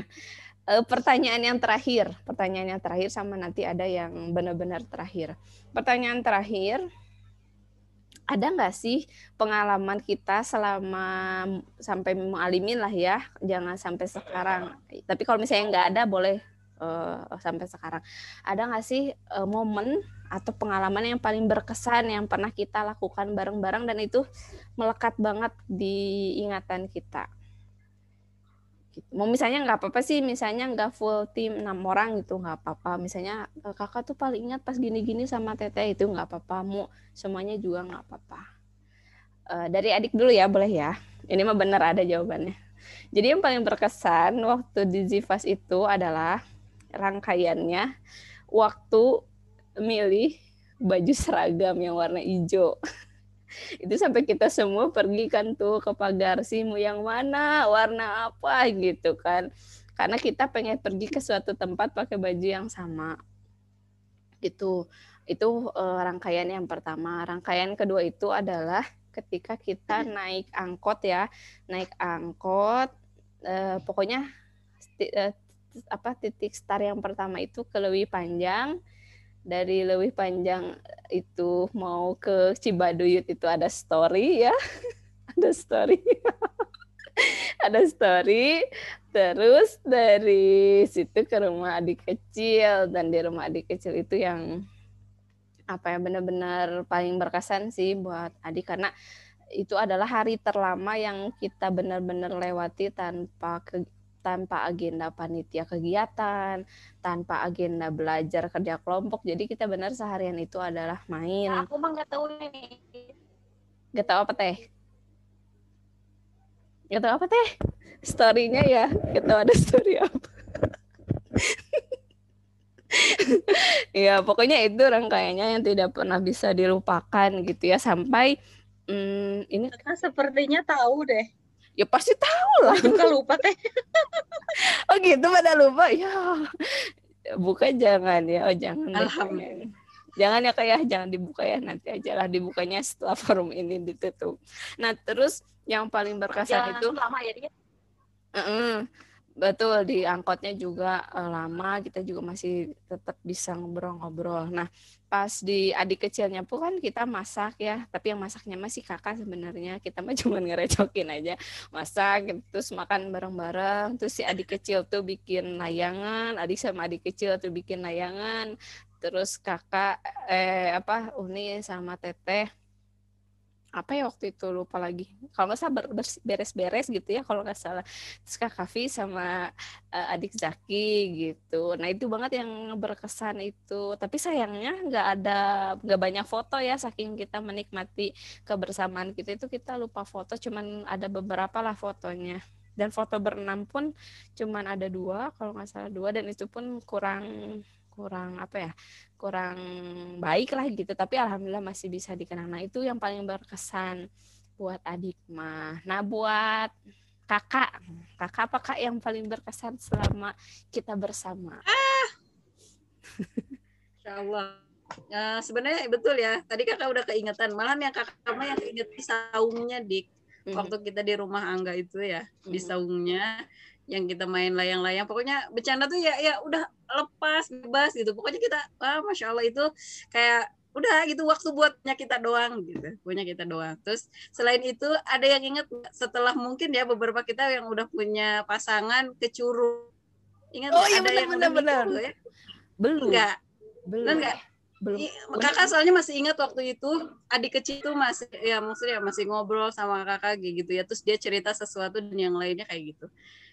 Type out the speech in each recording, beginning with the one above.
Nah, pertanyaan yang terakhir, pertanyaan yang terakhir sama nanti ada yang benar-benar terakhir. Pertanyaan terakhir, ada nggak sih pengalaman kita selama sampai mengalimin lah ya, jangan sampai sekarang. Tapi kalau misalnya nggak ada, boleh uh, sampai sekarang. Ada nggak sih uh, momen atau pengalaman yang paling berkesan yang pernah kita lakukan bareng-bareng dan itu melekat banget di ingatan kita? Gitu. Mau misalnya nggak apa-apa sih, misalnya nggak full tim enam orang gitu nggak apa-apa. Misalnya eh, kakak tuh paling ingat pas gini-gini sama teteh itu nggak apa-apa. Mau semuanya juga nggak apa-apa. Uh, dari adik dulu ya boleh ya. Ini mah benar ada jawabannya. Jadi yang paling berkesan waktu di Zivas itu adalah rangkaiannya waktu milih baju seragam yang warna hijau. itu sampai kita semua pergi kan tuh ke pagar simu yang mana warna apa gitu kan. Karena kita pengen pergi ke suatu tempat pakai baju yang sama. Gitu. Itu uh, rangkaian yang pertama. Rangkaian kedua itu adalah ketika kita naik angkot ya. Naik angkot uh, pokoknya uh, apa titik start yang pertama itu ke lebih panjang dari lebih panjang itu mau ke Cibaduyut itu ada story ya. Ada story. Ada story. Terus dari situ ke rumah adik kecil. Dan di rumah adik kecil itu yang apa ya benar-benar paling berkesan sih buat adik. Karena itu adalah hari terlama yang kita benar-benar lewati tanpa ke, tanpa agenda panitia kegiatan, tanpa agenda belajar kerja kelompok. Jadi kita benar seharian itu adalah main. Nah, aku mah nggak tahu nih. Gak tahu apa teh? Gak tahu apa teh? Storynya ya, kita ada story apa? ya pokoknya itu rangkaiannya yang tidak pernah bisa dilupakan gitu ya sampai hmm, ini. Karena sepertinya tahu deh Ya pasti tahu lah. Suka lupa teh. oh gitu pada lupa ya. Buka jangan ya, oh jangan. Alhamdulillah. Jangan ya kayak ya. jangan dibuka ya nanti aja lah dibukanya setelah forum ini ditutup. Nah terus yang paling berkesan jangan itu. Lama ya dia. Uh -uh betul di angkotnya juga uh, lama kita juga masih tetap bisa ngobrol-ngobrol. Nah pas di adik kecilnya pun kan kita masak ya, tapi yang masaknya masih kakak sebenarnya kita mah cuma ngerecokin aja masak gitu, terus makan bareng-bareng. Terus si adik kecil tuh bikin layangan, adik sama adik kecil tuh bikin layangan. Terus kakak eh apa Uni sama Teteh apa ya waktu itu lupa lagi. Kalau nggak salah beres-beres gitu ya kalau nggak salah. Terus kak Kavi sama uh, adik Zaki gitu. Nah itu banget yang berkesan itu. Tapi sayangnya nggak ada nggak banyak foto ya saking kita menikmati kebersamaan kita itu kita lupa foto cuman ada beberapa lah fotonya. Dan foto berenam pun cuman ada dua kalau nggak salah dua dan itu pun kurang kurang apa ya kurang baik lah gitu tapi alhamdulillah masih bisa dikenang nah itu yang paling berkesan buat adik mah nah buat kakak kakak apa kak yang paling berkesan selama kita bersama ah Insya Allah Ya, sebenarnya betul ya. Tadi kakak udah keingetan. Malah yang kakak mah yang keinget di saungnya dik. Waktu kita di rumah Angga itu ya, mm -hmm. di saungnya yang kita main layang-layang. Pokoknya bercanda tuh ya ya udah lepas bebas gitu. Pokoknya kita ah masya allah itu kayak udah gitu waktu buatnya kita doang gitu. Punya kita doang. Terus selain itu ada yang inget setelah mungkin ya beberapa kita yang udah punya pasangan ke Curug ingat oh, iya, ada bener, yang bener, bener. ya? Belum. Enggak belum. Enggak belum. Kakak soalnya masih ingat waktu itu adik kecil tuh masih ya maksudnya masih ngobrol sama kakak gitu ya terus dia cerita sesuatu dan yang lainnya kayak gitu.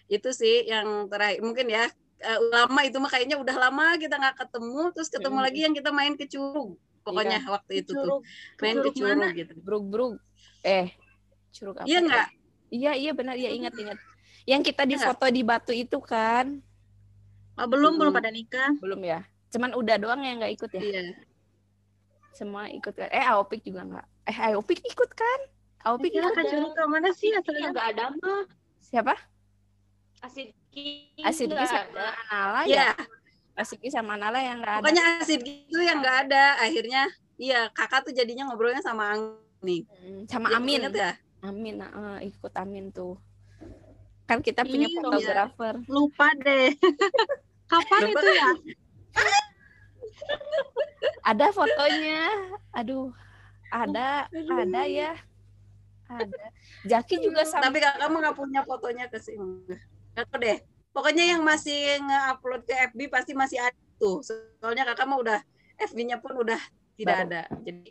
Itu sih yang terakhir mungkin ya uh, lama itu mah kayaknya udah lama kita nggak ketemu terus ketemu hmm. lagi yang kita main ke curug pokoknya iya. waktu itu tuh. Main ke curug mana? gitu. Brug brug. Eh curug apa iya nggak? Iya iya benar iya ingat ingat. Yang kita di foto di batu itu kan. Oh, belum hmm. belum pada nikah. Belum ya cuman udah doang yang nggak ikut ya iya semua ikut kan eh Aopik juga nggak eh Aopik ikut kan Aopik iya, ikut kan ke mana sih asalnya nggak ada mah siapa Asidki Asidki sama Nala ya. Asidki sama Nala yang enggak ada. Pokoknya Asidki itu yang enggak ada. Akhirnya iya kakak tuh jadinya ngobrolnya sama Ang nih. Hmm, sama Amin. Ingat ya? Amin uh, ikut Amin tuh. kan kita punya Iya. fotografer Lupa deh. Kapan Lupa itu ya? Ada fotonya aduh ada ada ya ada Jaki juga sama Tapi kakak nggak punya fotonya ke sini. Tahu deh. Pokoknya yang masih nge-upload ke FB pasti masih ada tuh. Soalnya kakak mah udah FB-nya pun udah tidak Baru. ada. Jadi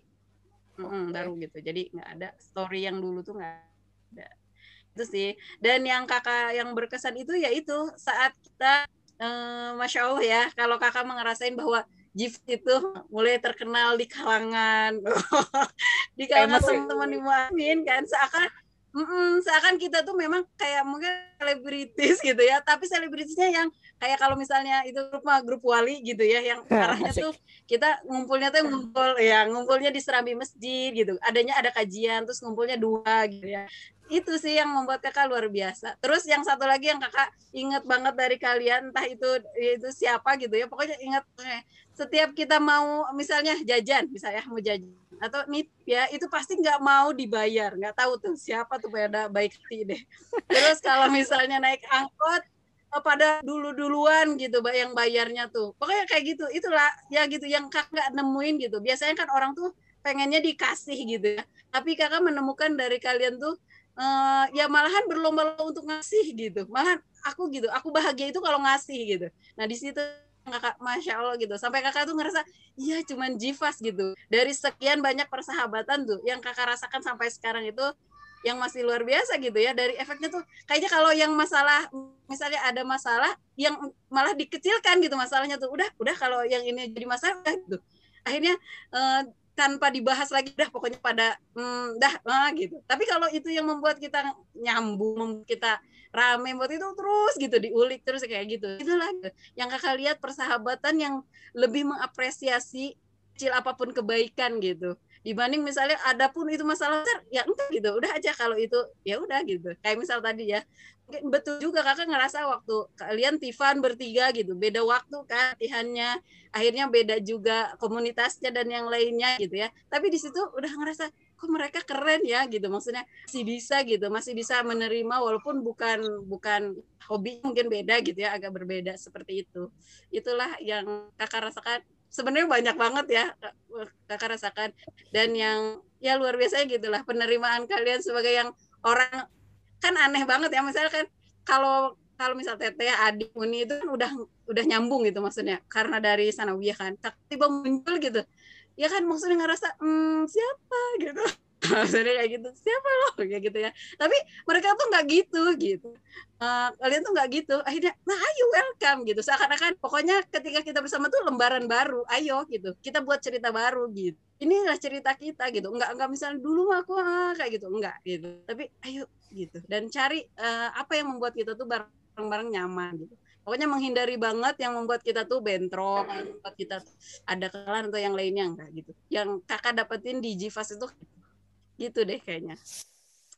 mm, baru gitu. Jadi nggak ada story yang dulu tuh nggak ada. Itu sih. Dan yang kakak yang berkesan itu ya itu saat kita eh, masya Allah ya kalau kakak mah ngerasain bahwa Jif itu mulai terkenal di kalangan di kalangan teman-teman di Muamin kan seakan Mm-mm, seakan kita tuh memang kayak mungkin selebritis gitu ya, tapi selebritisnya yang kayak kalau misalnya itu grup mah grup wali gitu ya, yang arahnya Asik. tuh kita ngumpulnya tuh ngumpul ya ngumpulnya di serambi masjid gitu, adanya ada kajian terus ngumpulnya dua gitu ya, itu sih yang membuat kakak luar biasa. Terus yang satu lagi yang kakak inget banget dari kalian, entah itu itu siapa gitu ya, pokoknya ingat eh, setiap kita mau misalnya jajan, misalnya mau jajan atau nitip ya itu pasti nggak mau dibayar nggak tahu tuh siapa tuh pada baik hati deh terus kalau misalnya naik angkot eh, pada dulu duluan gitu yang bayarnya tuh pokoknya kayak gitu itulah ya gitu yang kakak nggak nemuin gitu biasanya kan orang tuh pengennya dikasih gitu ya tapi kakak menemukan dari kalian tuh eh, ya malahan berlomba-lomba untuk ngasih gitu. Malahan aku gitu aku bahagia itu kalau ngasih gitu. Nah di situ kakak masya allah gitu. Sampai kakak tuh ngerasa iya cuman jifas gitu. Dari sekian banyak persahabatan tuh yang kakak rasakan sampai sekarang itu yang masih luar biasa gitu ya. Dari efeknya tuh kayaknya kalau yang masalah misalnya ada masalah yang malah dikecilkan gitu masalahnya tuh. Udah udah kalau yang ini jadi masalah gitu. Akhirnya eh, tanpa dibahas lagi udah pokoknya pada hmm, dah ah, gitu. Tapi kalau itu yang membuat kita nyambung membuat kita rame buat itu terus gitu diulik terus kayak gitu. Itulah yang kakak lihat persahabatan yang lebih mengapresiasi kecil apa pun kebaikan gitu dibanding misalnya ada pun itu masalah besar ya enggak gitu. Udah aja kalau itu ya udah gitu. Kayak misal tadi ya betul juga kakak ngerasa waktu kalian Tiffan bertiga gitu beda waktu kan latihannya akhirnya beda juga komunitasnya dan yang lainnya gitu ya. Tapi di situ udah ngerasa kok mereka keren ya gitu. Maksudnya masih bisa gitu masih bisa menerima walaupun bukan bukan hobi mungkin beda gitu ya agak berbeda seperti itu. Itulah yang kakak rasakan sebenarnya banyak banget ya kakak rasakan. Dan yang ya luar biasa gitulah penerimaan kalian sebagai yang orang kan aneh banget ya misalnya kan kalau kalau misal teteh adik uni itu kan udah udah nyambung gitu maksudnya karena dari sanawiyah kan tiba muncul gitu. Ya kan maksudnya ngerasa hmm, siapa? gitu maksudnya kayak gitu siapa loh kayak gitu ya. Tapi mereka tuh nggak gitu gitu. Uh, kalian tuh nggak gitu. Akhirnya nah ayo welcome gitu. Seakan-akan pokoknya ketika kita bersama tuh lembaran baru ayo gitu. Kita buat cerita baru gitu. Inilah cerita kita gitu. Nggak nggak misalnya dulu aku ah, kayak gitu. Nggak gitu. Tapi ayo gitu. Dan cari uh, apa yang membuat kita tuh bareng-bareng nyaman gitu. Pokoknya menghindari banget yang membuat kita tuh bentrok membuat kita ada kesalahan atau yang lainnya enggak gitu. Yang kakak dapetin di Jivas itu gitu deh kayaknya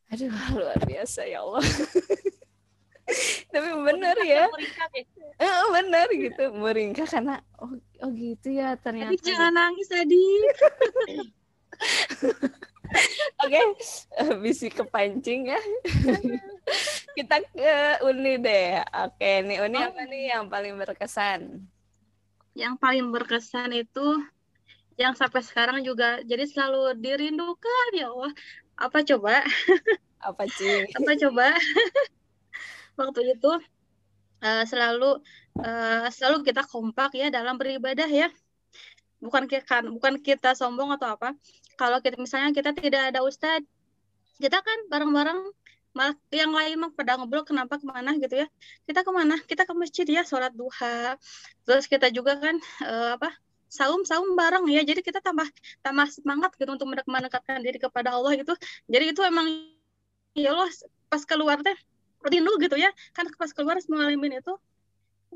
aduh luar biasa ya Allah tapi benar ya eh, benar gitu meringkah karena oh, oh gitu ya ternyata Adik jangan nangis adik. Oke, eh, bisi kepancing ya. Kita ke Uni deh. Oke, nih Uni apa nih yang paling berkesan? Yang paling berkesan itu yang sampai sekarang juga jadi selalu dirindukan ya Allah. Apa coba? Apa sih? Apa coba? Waktu itu eh, selalu eh, selalu kita kompak ya dalam beribadah ya. Bukan kita bukan kita sombong atau apa. Kalau kita misalnya kita tidak ada ustadz, kita kan bareng-bareng malah yang lain mah pada ngobrol kenapa ke mana gitu ya kita ke mana kita ke masjid ya sholat duha terus kita juga kan eh, apa saum saum bareng ya. Jadi kita tambah tambah semangat gitu untuk mendek- mendekatkan diri kepada Allah gitu. Jadi itu emang ya Allah pas keluar teh rindu gitu ya. Kan pas keluar ngalamin itu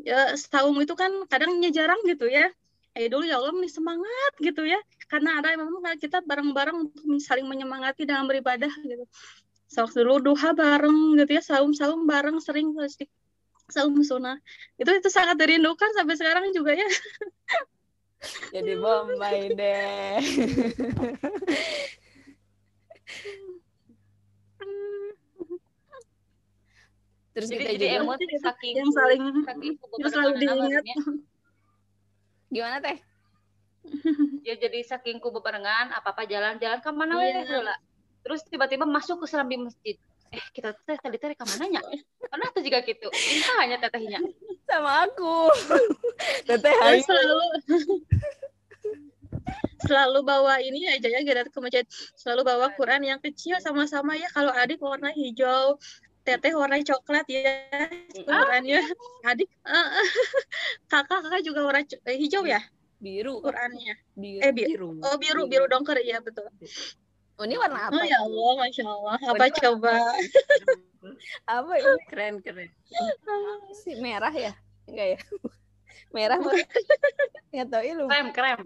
ya saum itu kan kadangnya jarang gitu ya. Eh dulu ya Allah nih semangat gitu ya. Karena ada memang kita bareng-bareng untuk saling menyemangati dalam beribadah gitu. Sok dulu duha bareng gitu ya saum-saum bareng sering saum sunnah. Itu itu sangat dirindukan sampai sekarang juga ya Jadi Bombay deh. terus Jadi- kita jadi juga emot saking yang saling saking yang selalu diingat gimana teh ya jadi saking kubu barengan apa apa jalan-jalan ke mana we Iya. heula. terus tiba-tiba masuk ke serambi masjid eh kita teh tadi teh ke mananya karena tuh juga gitu. Ini hanya tetehnya. Sama aku. Teteh hayu selalu selalu bawa ini aja ya Gerat ke masjid. Selalu bawa Quran yang kecil sama-sama ya kalau adik warna hijau. Teteh warna coklat ya Qurannya. Adik eh, kakak kakak juga warna eh, hijau ya? Biru. Qurannya. Biru. Eh bi- biru. oh biru biru dongker ya betul oh, ini warna apa? Oh ya Allah masya Allah. Apa coba? apa? Ini? Keren keren. Sih merah ya? Enggak ya? Merah mana nggak tahu ya lupa. Krem krem.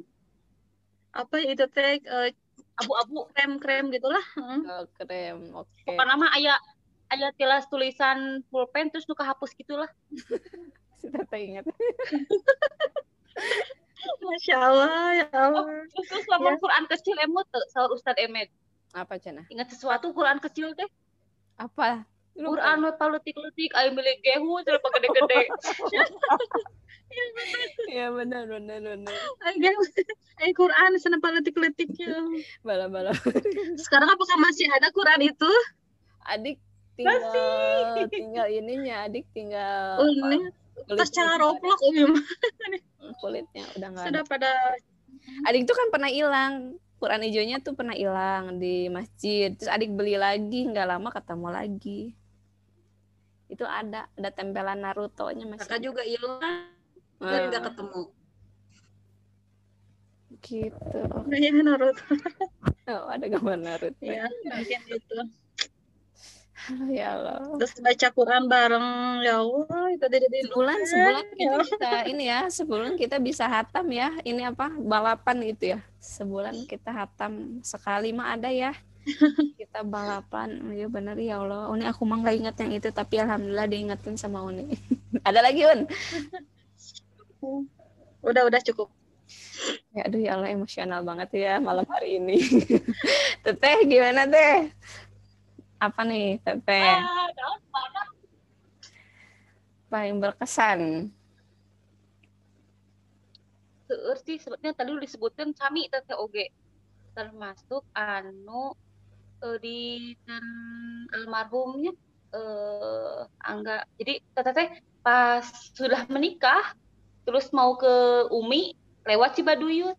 Apa itu teh? Eh, abu-abu krem krem gitulah. Hmm. oh, krem oke. Pokoknya mah aya aya tilas tulisan pulpen terus nu hapus gitulah. Si teteh ingat masya Allah ya Allah terus lamun Quran kecil emot tuh sahur Ustad Emed apa cina ingat sesuatu Quran kecil teh apa Lupa. Quran we palutik-lutik aya milik gehu terus gede-gede Iya benar benar benar. Eh Quran senang letik-letiknya. Bala-bala. Sekarang apakah masih ada Quran itu? Adik tinggal tinggal ininya, adik tinggal Oh, ini pas kulitnya cara udah roplok Umi ada. kulitnya udah nggak ada. sudah pada Adik tuh kan pernah hilang. Quran hijaunya tuh pernah hilang di masjid. Terus adik beli lagi, nggak lama ketemu lagi. Itu ada, ada tempelan Naruto-nya masih. kakak juga hilang Ah, dan nggak ketemu gitu. ya Naruto. Oh, ada gambar Naruto. Ya, mungkin itu. Ya Allah. Terus baca Quran bareng. Ya Allah itu dari di sebulan sebulan kita bisa ini ya sebulan kita bisa hatam ya. Ini apa? Balapan gitu ya. Sebulan kita hatam. Sekali mah ada ya. Kita balapan. Ya bener ya Allah. Uni aku mah nggak ingat yang itu tapi alhamdulillah diingetin sama Uni. Ada lagi Un Udah udah cukup. ya aduh ya Allah emosional banget ya malam hari ini. Teteh gimana teh apa nih teteh ah paling berkesan. Seueur sih sebetulnya tadi udah disebutkan sami teteh oge termasuk anu eh, di dan almarhumnya eh angga. Jadi teteh teh pas sudah menikah terus mau ke Umi lewat Cibaduyut.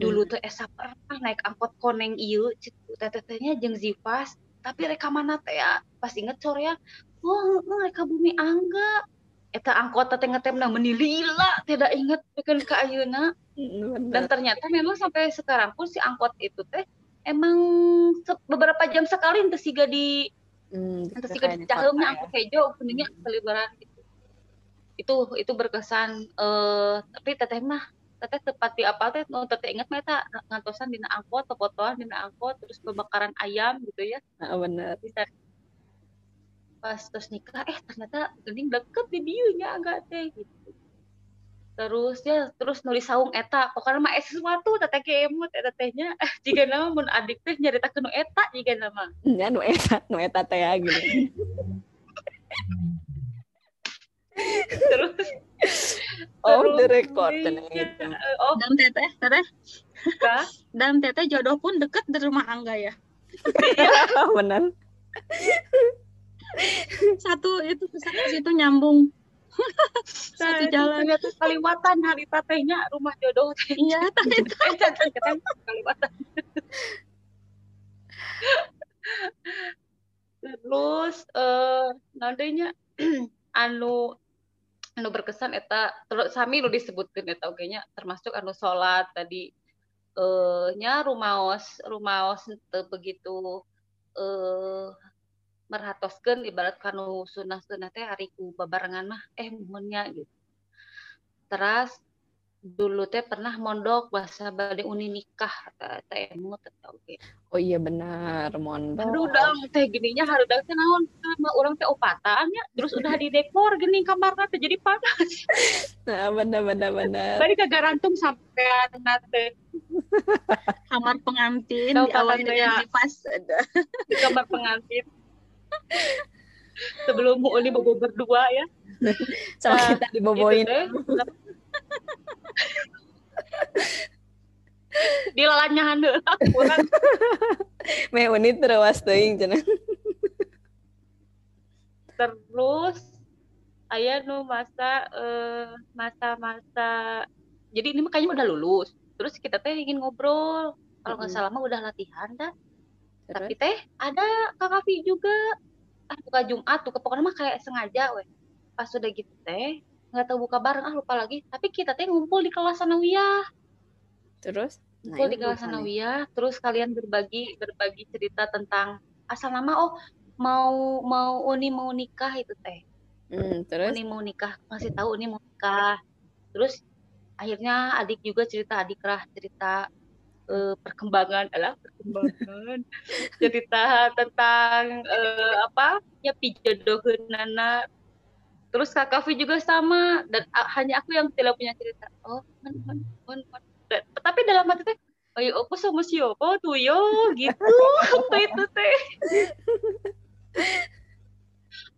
Dulu tuh esa pernah naik angkot koneng ieu teteh tehnya jeung Zivas tapi reka mana teh ya pas inget sorean wah oh, reka bumi angga. Eta angkot teh ngetemna menilila tidak inget bikin ke ayeuna. Dan ternyata memang sampai sekarang pun si angkot itu teh emang beberapa jam sekali ente siga di Hmm, ente siga di caheum kota ya. angkot hejo kuninnya kelibaran gitu. Itu itu berkesan eh tapi teteh mah teteh tepat di apa teh no teteh inget mah eta ngantosan dina angkot pepotoan dina angkot terus pembakaran ayam gitu ya. Ah, bener. Bisa. Pas terus nikah eh ternyata gening deket di dieu nya agak teh gitu. Terus ya terus nulis saung eta. Pokoknya mah eh sesuatu teteh kemut eta tehnya. Eh jika nama mun adik teh nyaritakeun nu eta jika nama. Ya, nu eta, nu eta teh ya gitu. terus Oh, the record iya, tenang gitu. eh, oh Dan teteh, teteh, dan teteh jodoh pun dekat dari rumah Angga ya. Bener. Satu itu ke sana situ nyambung. Satu jalan. ternyata kaliwatan hari tatehnya rumah jodoh Iya, kaliwatan terus eh nantinya anu anu berkesan eta terus sami lu disebutkan eta oge nya termasuk anu salat tadi. Eh nya rumaos rumaos teu begitu eh merhatoskeun ibarat kanu sunah-sunah teh hari ku babarengan mah eh munnya gitu. Teras dulu teh pernah mondok bahasa bade uni nikah teh emu teh oge Oh iya benar, mondok. harudang teh gininya harudang teh naon sama orang teh opatan ya terus udah di dekor gini kamarnya teh jadi panas Nah, benar benar benar. bari kagarantung sampean teh kamar pengantin dengan saya. kipas ada. di kamar pengantin sebelum Uli bobo berdua ya sama nah, kita diboboin di lalanya handel me unit terus teuing cenah terus ayah nu masa uh, masa-masa jadi ini makanya udah lulus. Terus kita teh ingin ngobrol. Kalau nggak salah mah udah latihan dah. Tapi teh ada kak Kavi juga. Ah buka Jumat tuh pokoknya mah kayak sengaja weh. Pas sudah gitu teh nggak tahu buka bareng ah lupa lagi. Tapi kita teh ngumpul di kelas sanawiyah. Terus? Ngumpul nah, di kelas sanawiyah terus kalian berbagi berbagi cerita tentang asal nama. Oh mau mau Uni mau nikah itu teh. Hmm, terus? Ini mau nikah, masih tahu ini mau nikah. Terus akhirnya adik juga cerita adik lah cerita uh, perkembangan adalah perkembangan. Cerita tentang uh, apa? Ya nana terus kak Kavi juga sama dan hanya aku yang tidak punya cerita. Oh man, man, man, man. Dan, tapi dalam hati teh ayo aku sama siapa tuh yo? Gitu apa itu teh.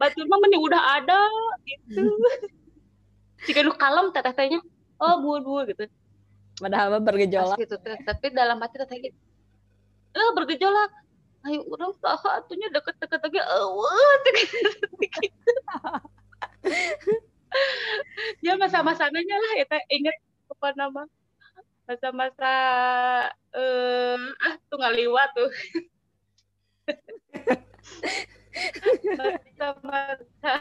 Batur mah mending udah ada gitu. Jika lu kalem teteh-tetehnya oh buah-buah gitu. Padahal mah bergejolak. Gitu tapi dalam hati teteh gitu eh bergejolak. Ayo orang sah atunya deket-deket lagi awet gitu ya masa-masanya lah ya inget apa nama. Masa-masa eh ah tuh ngaliwat tuh. Masa-masa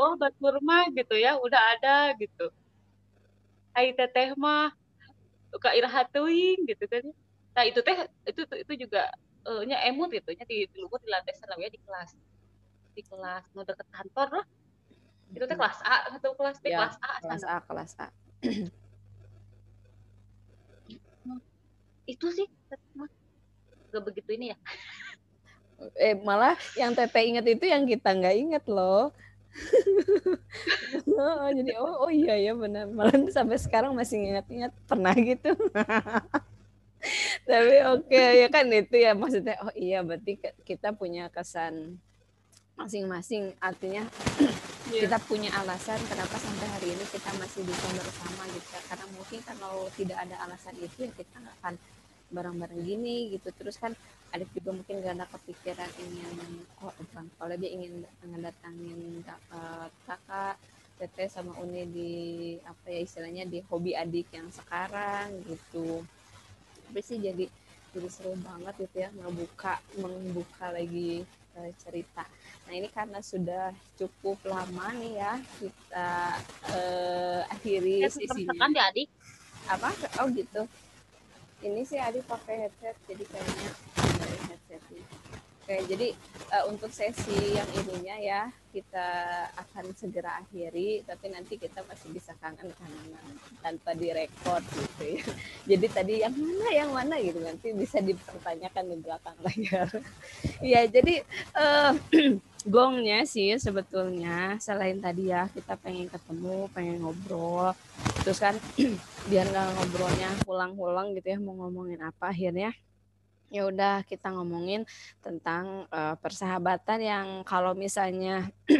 oh batur mah gitu ya udah ada gitu. Hai teteh mah suka irhatuin gitu kan nah itu teh itu itu juga uh, nya emut gitu nya di, di di lantai sana ya di kelas. Di kelas mau deket kantor lah itu teh kelas A atau kelas B ya, kelas A kelas A kelas A. Itu sih gak begitu ini ya. Eh malah yang Teteh ingat itu yang kita nggak ingat loh. oh, jadi oh, oh iya ya benar. Malah sampai sekarang masih ingat-ingat pernah gitu. Tapi oke okay, ya kan itu ya maksudnya oh iya berarti kita punya kesan masing-masing. Artinya yeah. kita punya alasan kenapa sampai hari ini kita masih bisa bersama gitu. Karena mungkin kalau tidak ada alasan itu ya kita nggak akan bareng-bareng gini gitu. Terus kan adik juga mungkin gak ada kepikiran ingin oh bukan. Kalau dia ingin ngedatangin kakak, kakak teteh sama Uni di apa ya istilahnya di hobi adik yang sekarang gitu. Tapi sih jadi jadi seru banget gitu ya membuka membuka lagi uh, cerita nah ini karena sudah cukup lama nih ya kita uh, akhiri sesinya kan ya adik. Apa? Oh gitu. Ini sih Adi pakai headset jadi kayaknya dari headsetnya oke jadi uh, untuk sesi yang ininya ya kita akan segera akhiri tapi nanti kita masih bisa kangen kangenan tanpa direkod gitu ya. Jadi tadi yang mana yang mana gitu nanti bisa dipertanyakan di belakang layar. Ya jadi uh, gongnya sih sebetulnya. Selain tadi ya kita pengen ketemu pengen ngobrol. Terus kan biar nggak ngobrolnya pulang-pulang gitu ya mau ngomongin apa akhirnya. Ya udah kita ngomongin tentang uh, persahabatan yang kalau misalnya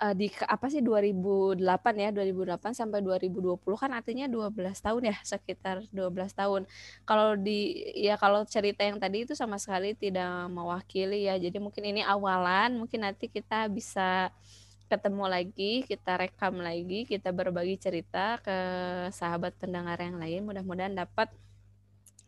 uh, di apa sih 2008 ya 2008 sampai 2020 kan artinya 12 tahun ya sekitar 12 tahun. Kalau di ya kalau cerita yang tadi itu sama sekali tidak mewakili ya. Jadi mungkin ini awalan mungkin nanti kita bisa ketemu lagi kita rekam lagi kita berbagi cerita ke sahabat pendengar yang lain. Mudah-mudahan dapat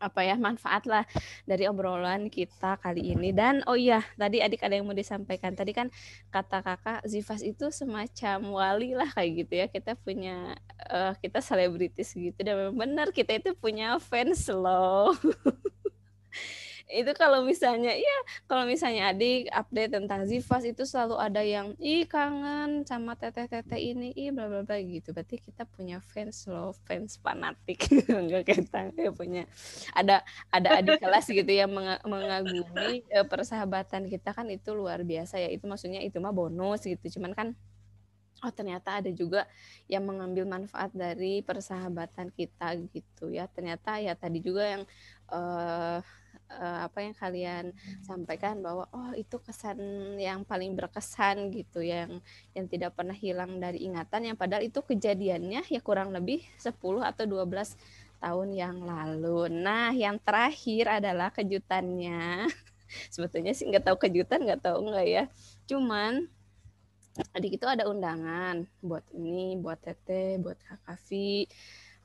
apa ya manfaat lah dari obrolan kita kali ini. Dan oh iya tadi adik ada yang mau disampaikan. Tadi kan kata kakak Zivas itu semacam wali lah kayak gitu ya. Kita punya uh, kita selebritis gitu. Dan benar kita itu punya fans loh itu kalau misalnya iya kalau misalnya adik update tentang Zivas itu selalu ada yang ih kangen sama teteh-teteh ini ih bla bla bla gitu. Berarti kita punya fans loh fans fanatik. Enggak kita ya punya ada ada adik kelas gitu yang mengagumi eh, persahabatan kita kan itu luar biasa ya. Itu maksudnya itu mah bonus gitu. Cuman kan oh ternyata ada juga yang mengambil manfaat dari persahabatan kita gitu ya. Ternyata ya tadi juga yang uh, uh, apa yang kalian sampaikan bahwa oh itu kesan yang paling berkesan gitu yang yang tidak pernah hilang dari ingatan yang padahal itu kejadiannya ya kurang lebih 10 atau 12 tahun yang lalu. Nah, yang terakhir adalah kejutannya. Sebetulnya sih nggak tahu kejutan, nggak tahu enggak ya. Cuman adik itu ada undangan buat ini, buat Tete, buat Kak Kavi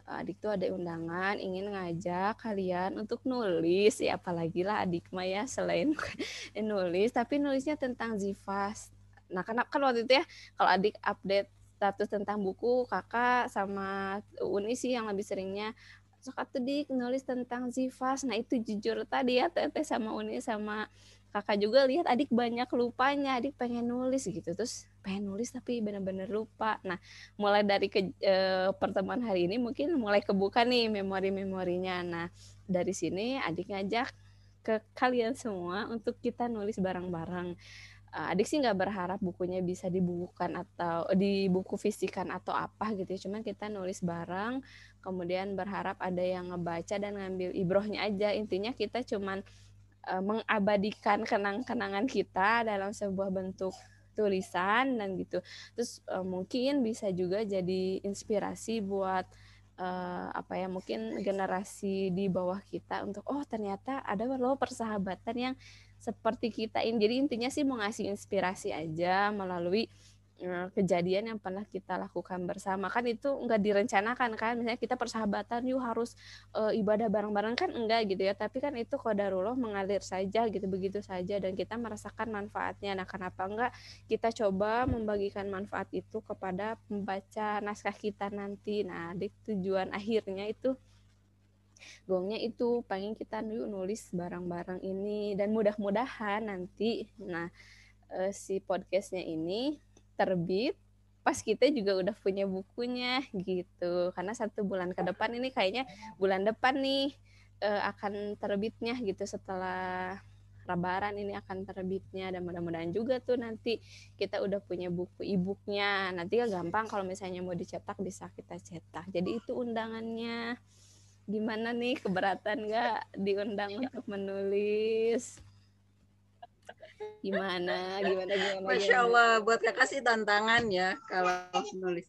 adik tuh ada undangan ingin ngajak kalian untuk nulis. Ya apalagi lah adik mah ya selain nulis tapi nulisnya tentang Zivas nah karena kan waktu itu ya kalau adik update status tentang buku kakak sama Uni sih yang lebih seringnya sok tuh dik nulis tentang Zivas nah itu jujur tadi ya teteh sama Uni sama kakak juga lihat adik banyak lupanya adik pengen nulis gitu. Terus pengen nulis tapi benar-benar lupa. Nah mulai dari ke, e, pertemuan hari ini mungkin mulai kebuka nih memori-memorinya. Nah dari sini adik ngajak ke kalian semua untuk kita nulis bareng-bareng. Uh, adik sih nggak berharap bukunya bisa dibukukan atau di buku fisikan atau apa gitu ya. Cuman kita nulis bareng kemudian berharap ada yang ngebaca dan ngambil ibrohnya aja. Intinya kita cuman uh, mengabadikan kenang-kenangan kita dalam sebuah bentuk tulisan dan gitu. Terus uh, mungkin bisa juga jadi inspirasi buat uh, apa ya mungkin generasi di bawah kita untuk oh ternyata ada loh persahabatan yang seperti kita ini. Jadi intinya sih mau ngasih inspirasi aja melalui kejadian yang pernah kita lakukan bersama. Kan itu nggak direncanakan kan? Misalnya kita persahabatan yuk harus uh, ibadah bareng-bareng. Kan enggak gitu ya. Tapi kan itu kodarullah mengalir saja gitu begitu saja. Dan kita merasakan manfaatnya. Nah kenapa enggak kita coba membagikan manfaat itu kepada pembaca naskah kita nanti? Nah di tujuan akhirnya itu gongnya itu pengen kita yuk nulis barang-barang ini. Dan mudah-mudahan nanti nah uh, si podcastnya ini terbit pas kita juga udah punya bukunya gitu. Karena satu bulan ke depan ini kayaknya bulan depan nih uh, akan terbitnya gitu setelah Lebaran ini akan terbitnya. Dan mudah-mudahan juga tuh nanti kita udah punya buku e-booknya. Nanti ya gampang kalau misalnya mau dicetak bisa kita cetak. Jadi itu undangannya. Gimana nih keberatan nggak diundang untuk menulis gimana? Gimana gimana Masya Allah buat kakak sih tantangan ya kalau nulis.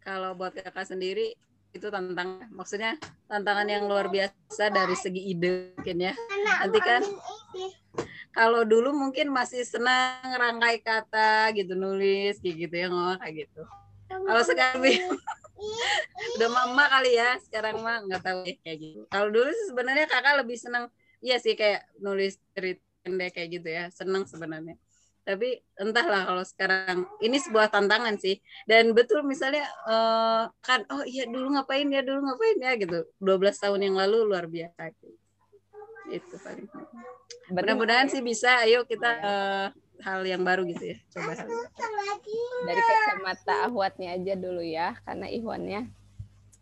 Kalau buat kakak sendiri itu tantang maksudnya tantangan yang luar biasa dari segi ide mungkin ya. Nanti kan kalau dulu mungkin masih senang rangkai kata gitu nulis kayak gitu ya ngomong kayak gitu. Kalau sekarang udah mama kali ya sekarang mah nggak tahu ya kayak gitu. Kalau dulu sebenarnya kakak lebih senang iya sih kayak nulis cerita pendek kayak gitu ya seneng sebenarnya. Tapi entahlah kalau sekarang ini sebuah tantangan sih. Dan betul misalnya uh, kan oh iya dulu ngapain ya dulu ngapain ya gitu. 12 tahun yang lalu luar biasa. Gitu. itu paling. Mudah-mudahan sih bisa ayo kita uh, hal yang baru gitu ya coba hal dari kacamata ahwatnya aja dulu ya karena Iwannya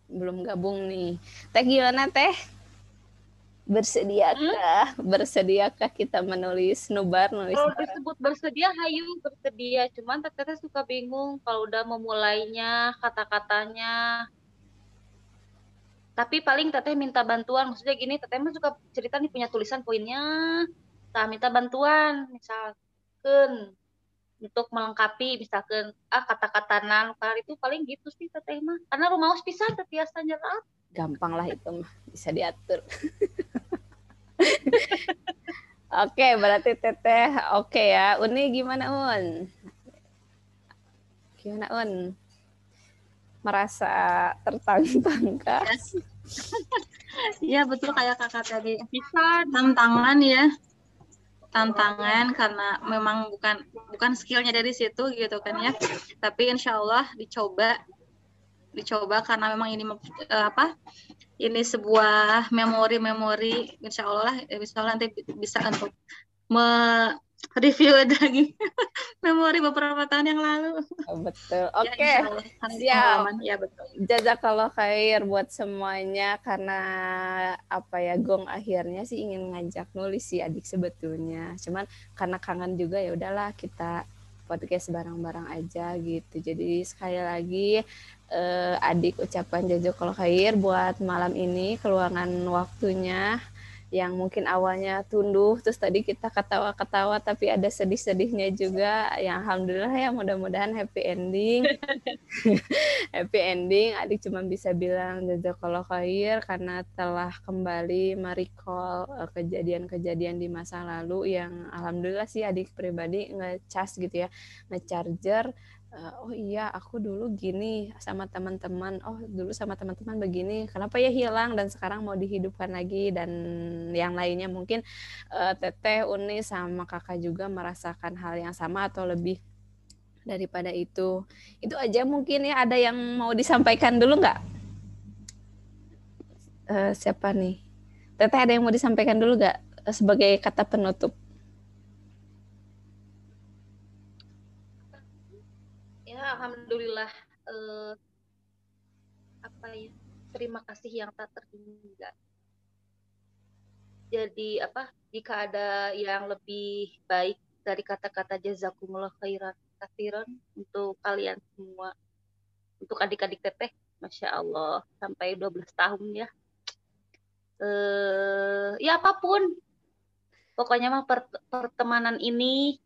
belum gabung nih. Teh gimana teh Bersediakah? Hmm? Bersediakah kita menulis nubar nulis? Kalau disebut bersedia, hayu bersedia. Cuman teteh suka bingung kalau udah memulainya kata-katanya. Tapi paling teteh minta bantuan. Maksudnya gini, teteh mah suka cerita nih punya tulisan poinnya. Tak minta bantuan, misalkan untuk melengkapi misalkan ah kata-kata nan itu paling gitu sih teteh mah karena rumah pisan tetiasa nyerat gampang lah itu mah bisa diatur oke berarti teteh oke ya. Uni gimana un? Gimana un? Merasa tertantang kah Iya betul kayak kakak tadi. Bisa tantangan ya. Tantangan karena memang bukan bukan skillnya dari situ gitu kan ya. Tapi insya Allah dicoba dicoba karena memang ini uh, apa ini sebuah memori-memori insya Allah insya Allah nanti bisa untuk me-review lagi memori beberapa tahun yang lalu. Oh, betul. Oke. Okay. Ya, Siap. Ya betul. Jazakallah khair buat semuanya karena apa ya Gong akhirnya sih ingin ngajak nulis si adik sebetulnya. Cuman karena kangen juga ya udahlah kita podcast bareng-bareng aja gitu. Jadi sekali lagi uh, adik ucapan kalau khair buat malam ini keluangan waktunya yang mungkin awalnya tunduh terus tadi kita ketawa-ketawa tapi ada sedih-sedihnya juga. Yang alhamdulillah ya mudah-mudahan happy ending. Happy ending. Adik cuma bisa bilang jazakallah khair karena telah kembali merecall eh, kejadian-kejadian di masa lalu yang alhamdulillah sih adik pribadi ngecas gitu ya ngecharger uh, oh iya aku dulu gini sama teman-teman. Oh dulu sama teman-teman begini kenapa ya hilang dan sekarang mau dihidupkan lagi? Dan yang lainnya mungkin uh, teteh Uni sama kakak juga merasakan hal yang sama atau lebih daripada itu. Itu aja mungkin ya ada yang mau disampaikan dulu nggak? Uh, siapa nih? Teteh ada yang mau disampaikan dulu nggak sebagai kata penutup alhamdulillah eh, apa ya terima kasih yang tak terhingga. Jadi apa jika ada yang lebih baik dari kata-kata jazakumullah khairan kathiran untuk kalian semua untuk adik-adik teteh Masya Allah sampai 12 tahun ya. Eh, ya apa pun pokoknya mah pertemanan ini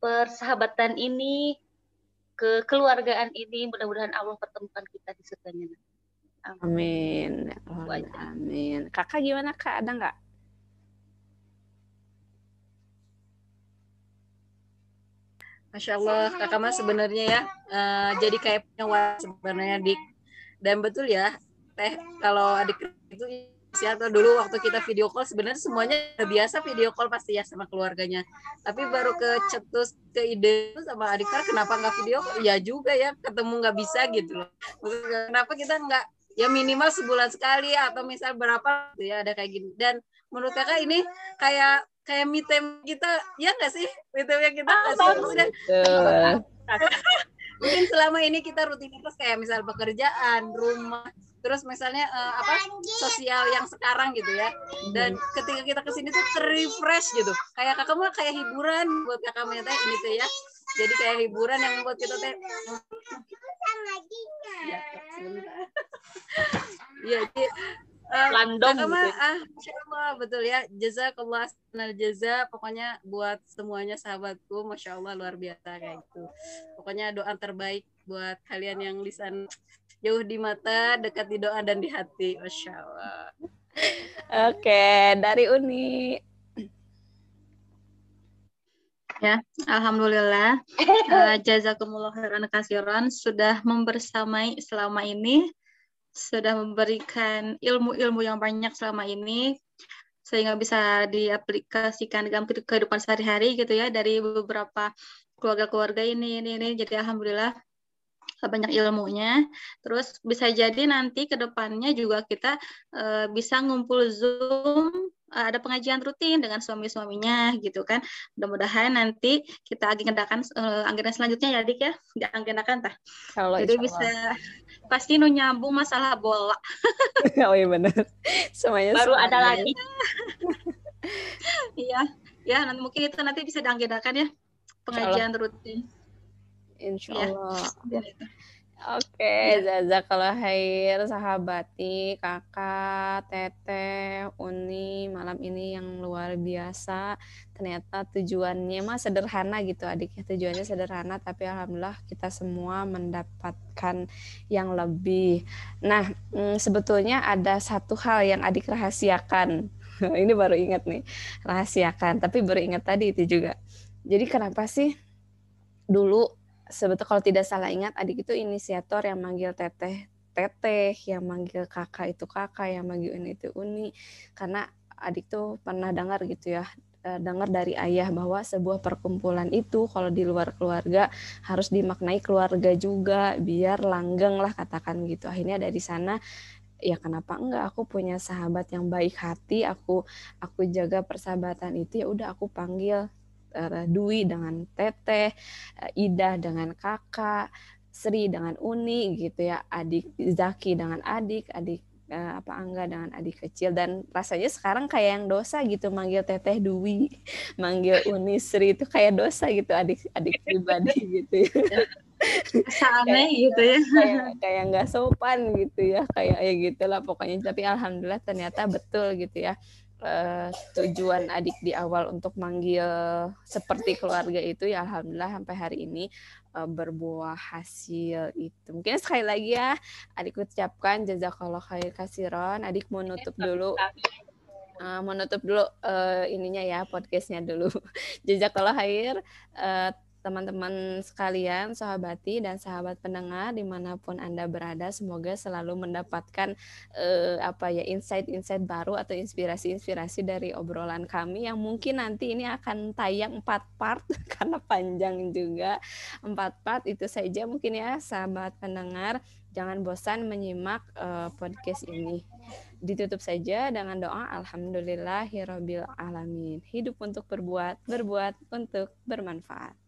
persahabatan ini kekeluargaan ini mudah-mudahan Allah pertemukan kita di surganya Amin. Amin. Amin. Kakak gimana kak? Ada nggak? Masya Allah, kakak mah sebenarnya ya uh, jadi kayak punya sebenarnya dik. Dan betul ya, teh kalau adik itu atau dulu waktu kita video call sebenarnya semuanya udah biasa video call pasti ya sama keluarganya. Tapi baru ke cetus ke ide sama adik kenapa nggak video call? Ya juga ya ketemu nggak bisa gitu loh. Kenapa kita nggak ya minimal sebulan sekali atau misal berapa gitu ya ada kayak gini. Dan menurut kakak ini kayak kayak meeting kita ya nggak sih? Meeting kita ah, mungkin selama ini kita rutinitas kayak misal pekerjaan rumah terus misalnya uh, apa sosial yang sekarang gitu ya. Dan ketika kita ke sini tuh terrefresh gitu. Kayak kakak mah kayak hiburan buat kakak teh ini tuh ya. Jadi kayak hiburan yang membuat kita teh. Ya jadi Uh, Landong gitu. Ya. ah, Allah, betul ya. Jazakallah sanal jaza. Pokoknya buat semuanya sahabatku, masya Allah luar biasa kayak gitu. Pokoknya doa terbaik buat kalian yang lisan jauh di mata, dekat di doa dan di hati. Masya Allah. Oke, dari Uni. Ya, alhamdulillah. Uh, jazakumullah khairan kasiran sudah membersamai selama ini, sudah memberikan ilmu-ilmu yang banyak selama ini sehingga bisa diaplikasikan dalam kehidupan sehari-hari gitu ya dari beberapa keluarga-keluarga ini ini ini jadi alhamdulillah banyak ilmunya. Terus bisa jadi nanti ke depannya juga kita uh, bisa ngumpul Zoom uh, ada pengajian rutin dengan suami-suaminya gitu kan. Mudah-mudahan nanti kita agendakan uh, anggaran selanjutnya ya Dik ya, diagendakan tah. Kalau Jadi bisa pasti nu nyambung masalah bola. oh iya benar. Semuanya baru ada lagi. Iya. ya, nanti mungkin itu nanti bisa diagendakan ya pengajian rutin. Insya iya. Allah. Ya. Okay, ya. Zaza kalau Hair, sahabati, kakak, teteh, Uni, malam ini yang luar biasa. Ternyata tujuannya mah sederhana gitu adiknya. Tujuannya sederhana, tapi alhamdulillah kita semua mendapatkan yang lebih. Nah, mm, sebetulnya ada satu hal yang adik rahasiakan. ini baru ingat nih, rahasiakan. Tapi baru ingat tadi itu juga. Jadi kenapa sih dulu sebetulnya kalau tidak salah ingat adik itu inisiator yang manggil teteh teteh yang manggil kakak itu kakak yang manggil ini itu uni. Karena adik tuh pernah dengar gitu ya eh, dengar dari ayah bahwa sebuah perkumpulan itu kalau di luar keluarga harus dimaknai keluarga juga biar langgeng lah katakan gitu. Akhirnya dari sana ya kenapa enggak? Aku punya sahabat yang baik hati aku aku jaga persahabatan itu ya udah aku panggil Dwi dengan Teteh, uh, Ida dengan kakak, Sri dengan Uni gitu ya, adik Zaki dengan adik, adik uh, apa enggak dengan adik kecil. Dan rasanya sekarang kayak yang dosa gitu manggil teteh Dwi manggil Unisri itu kayak dosa gitu adik adik pribadi gitu ya. Aneh gitu ya. kayak kayak nggak sopan gitu ya kayak ya gitulah pokoknya. Tapi alhamdulillah ternyata betul gitu ya uh, tujuan adik di awal untuk manggil seperti keluarga itu ya alhamdulillah sampai hari ini uh, berbuah hasil itu. Mungkin sekali lagi ya adik ucapkan jazakallah khair kasiron. Adik mau nutup dulu uh, mau nutup dulu uh, ininya ya podcastnya dulu. jazakallah khair. Uh, teman-teman sekalian, sahabati dan sahabat pendengar di mana pun anda berada, semoga selalu mendapatkan uh, apa ya insight-insight baru atau inspirasi-inspirasi dari obrolan kami yang mungkin nanti ini akan tayang empat part karena panjang juga. Empat part itu saja mungkin ya sahabat pendengar. Jangan bosan menyimak uh, podcast ini. Ditutup saja dengan doa alhamdulillahirabbil alamin hidup untuk berbuat berbuat untuk bermanfaat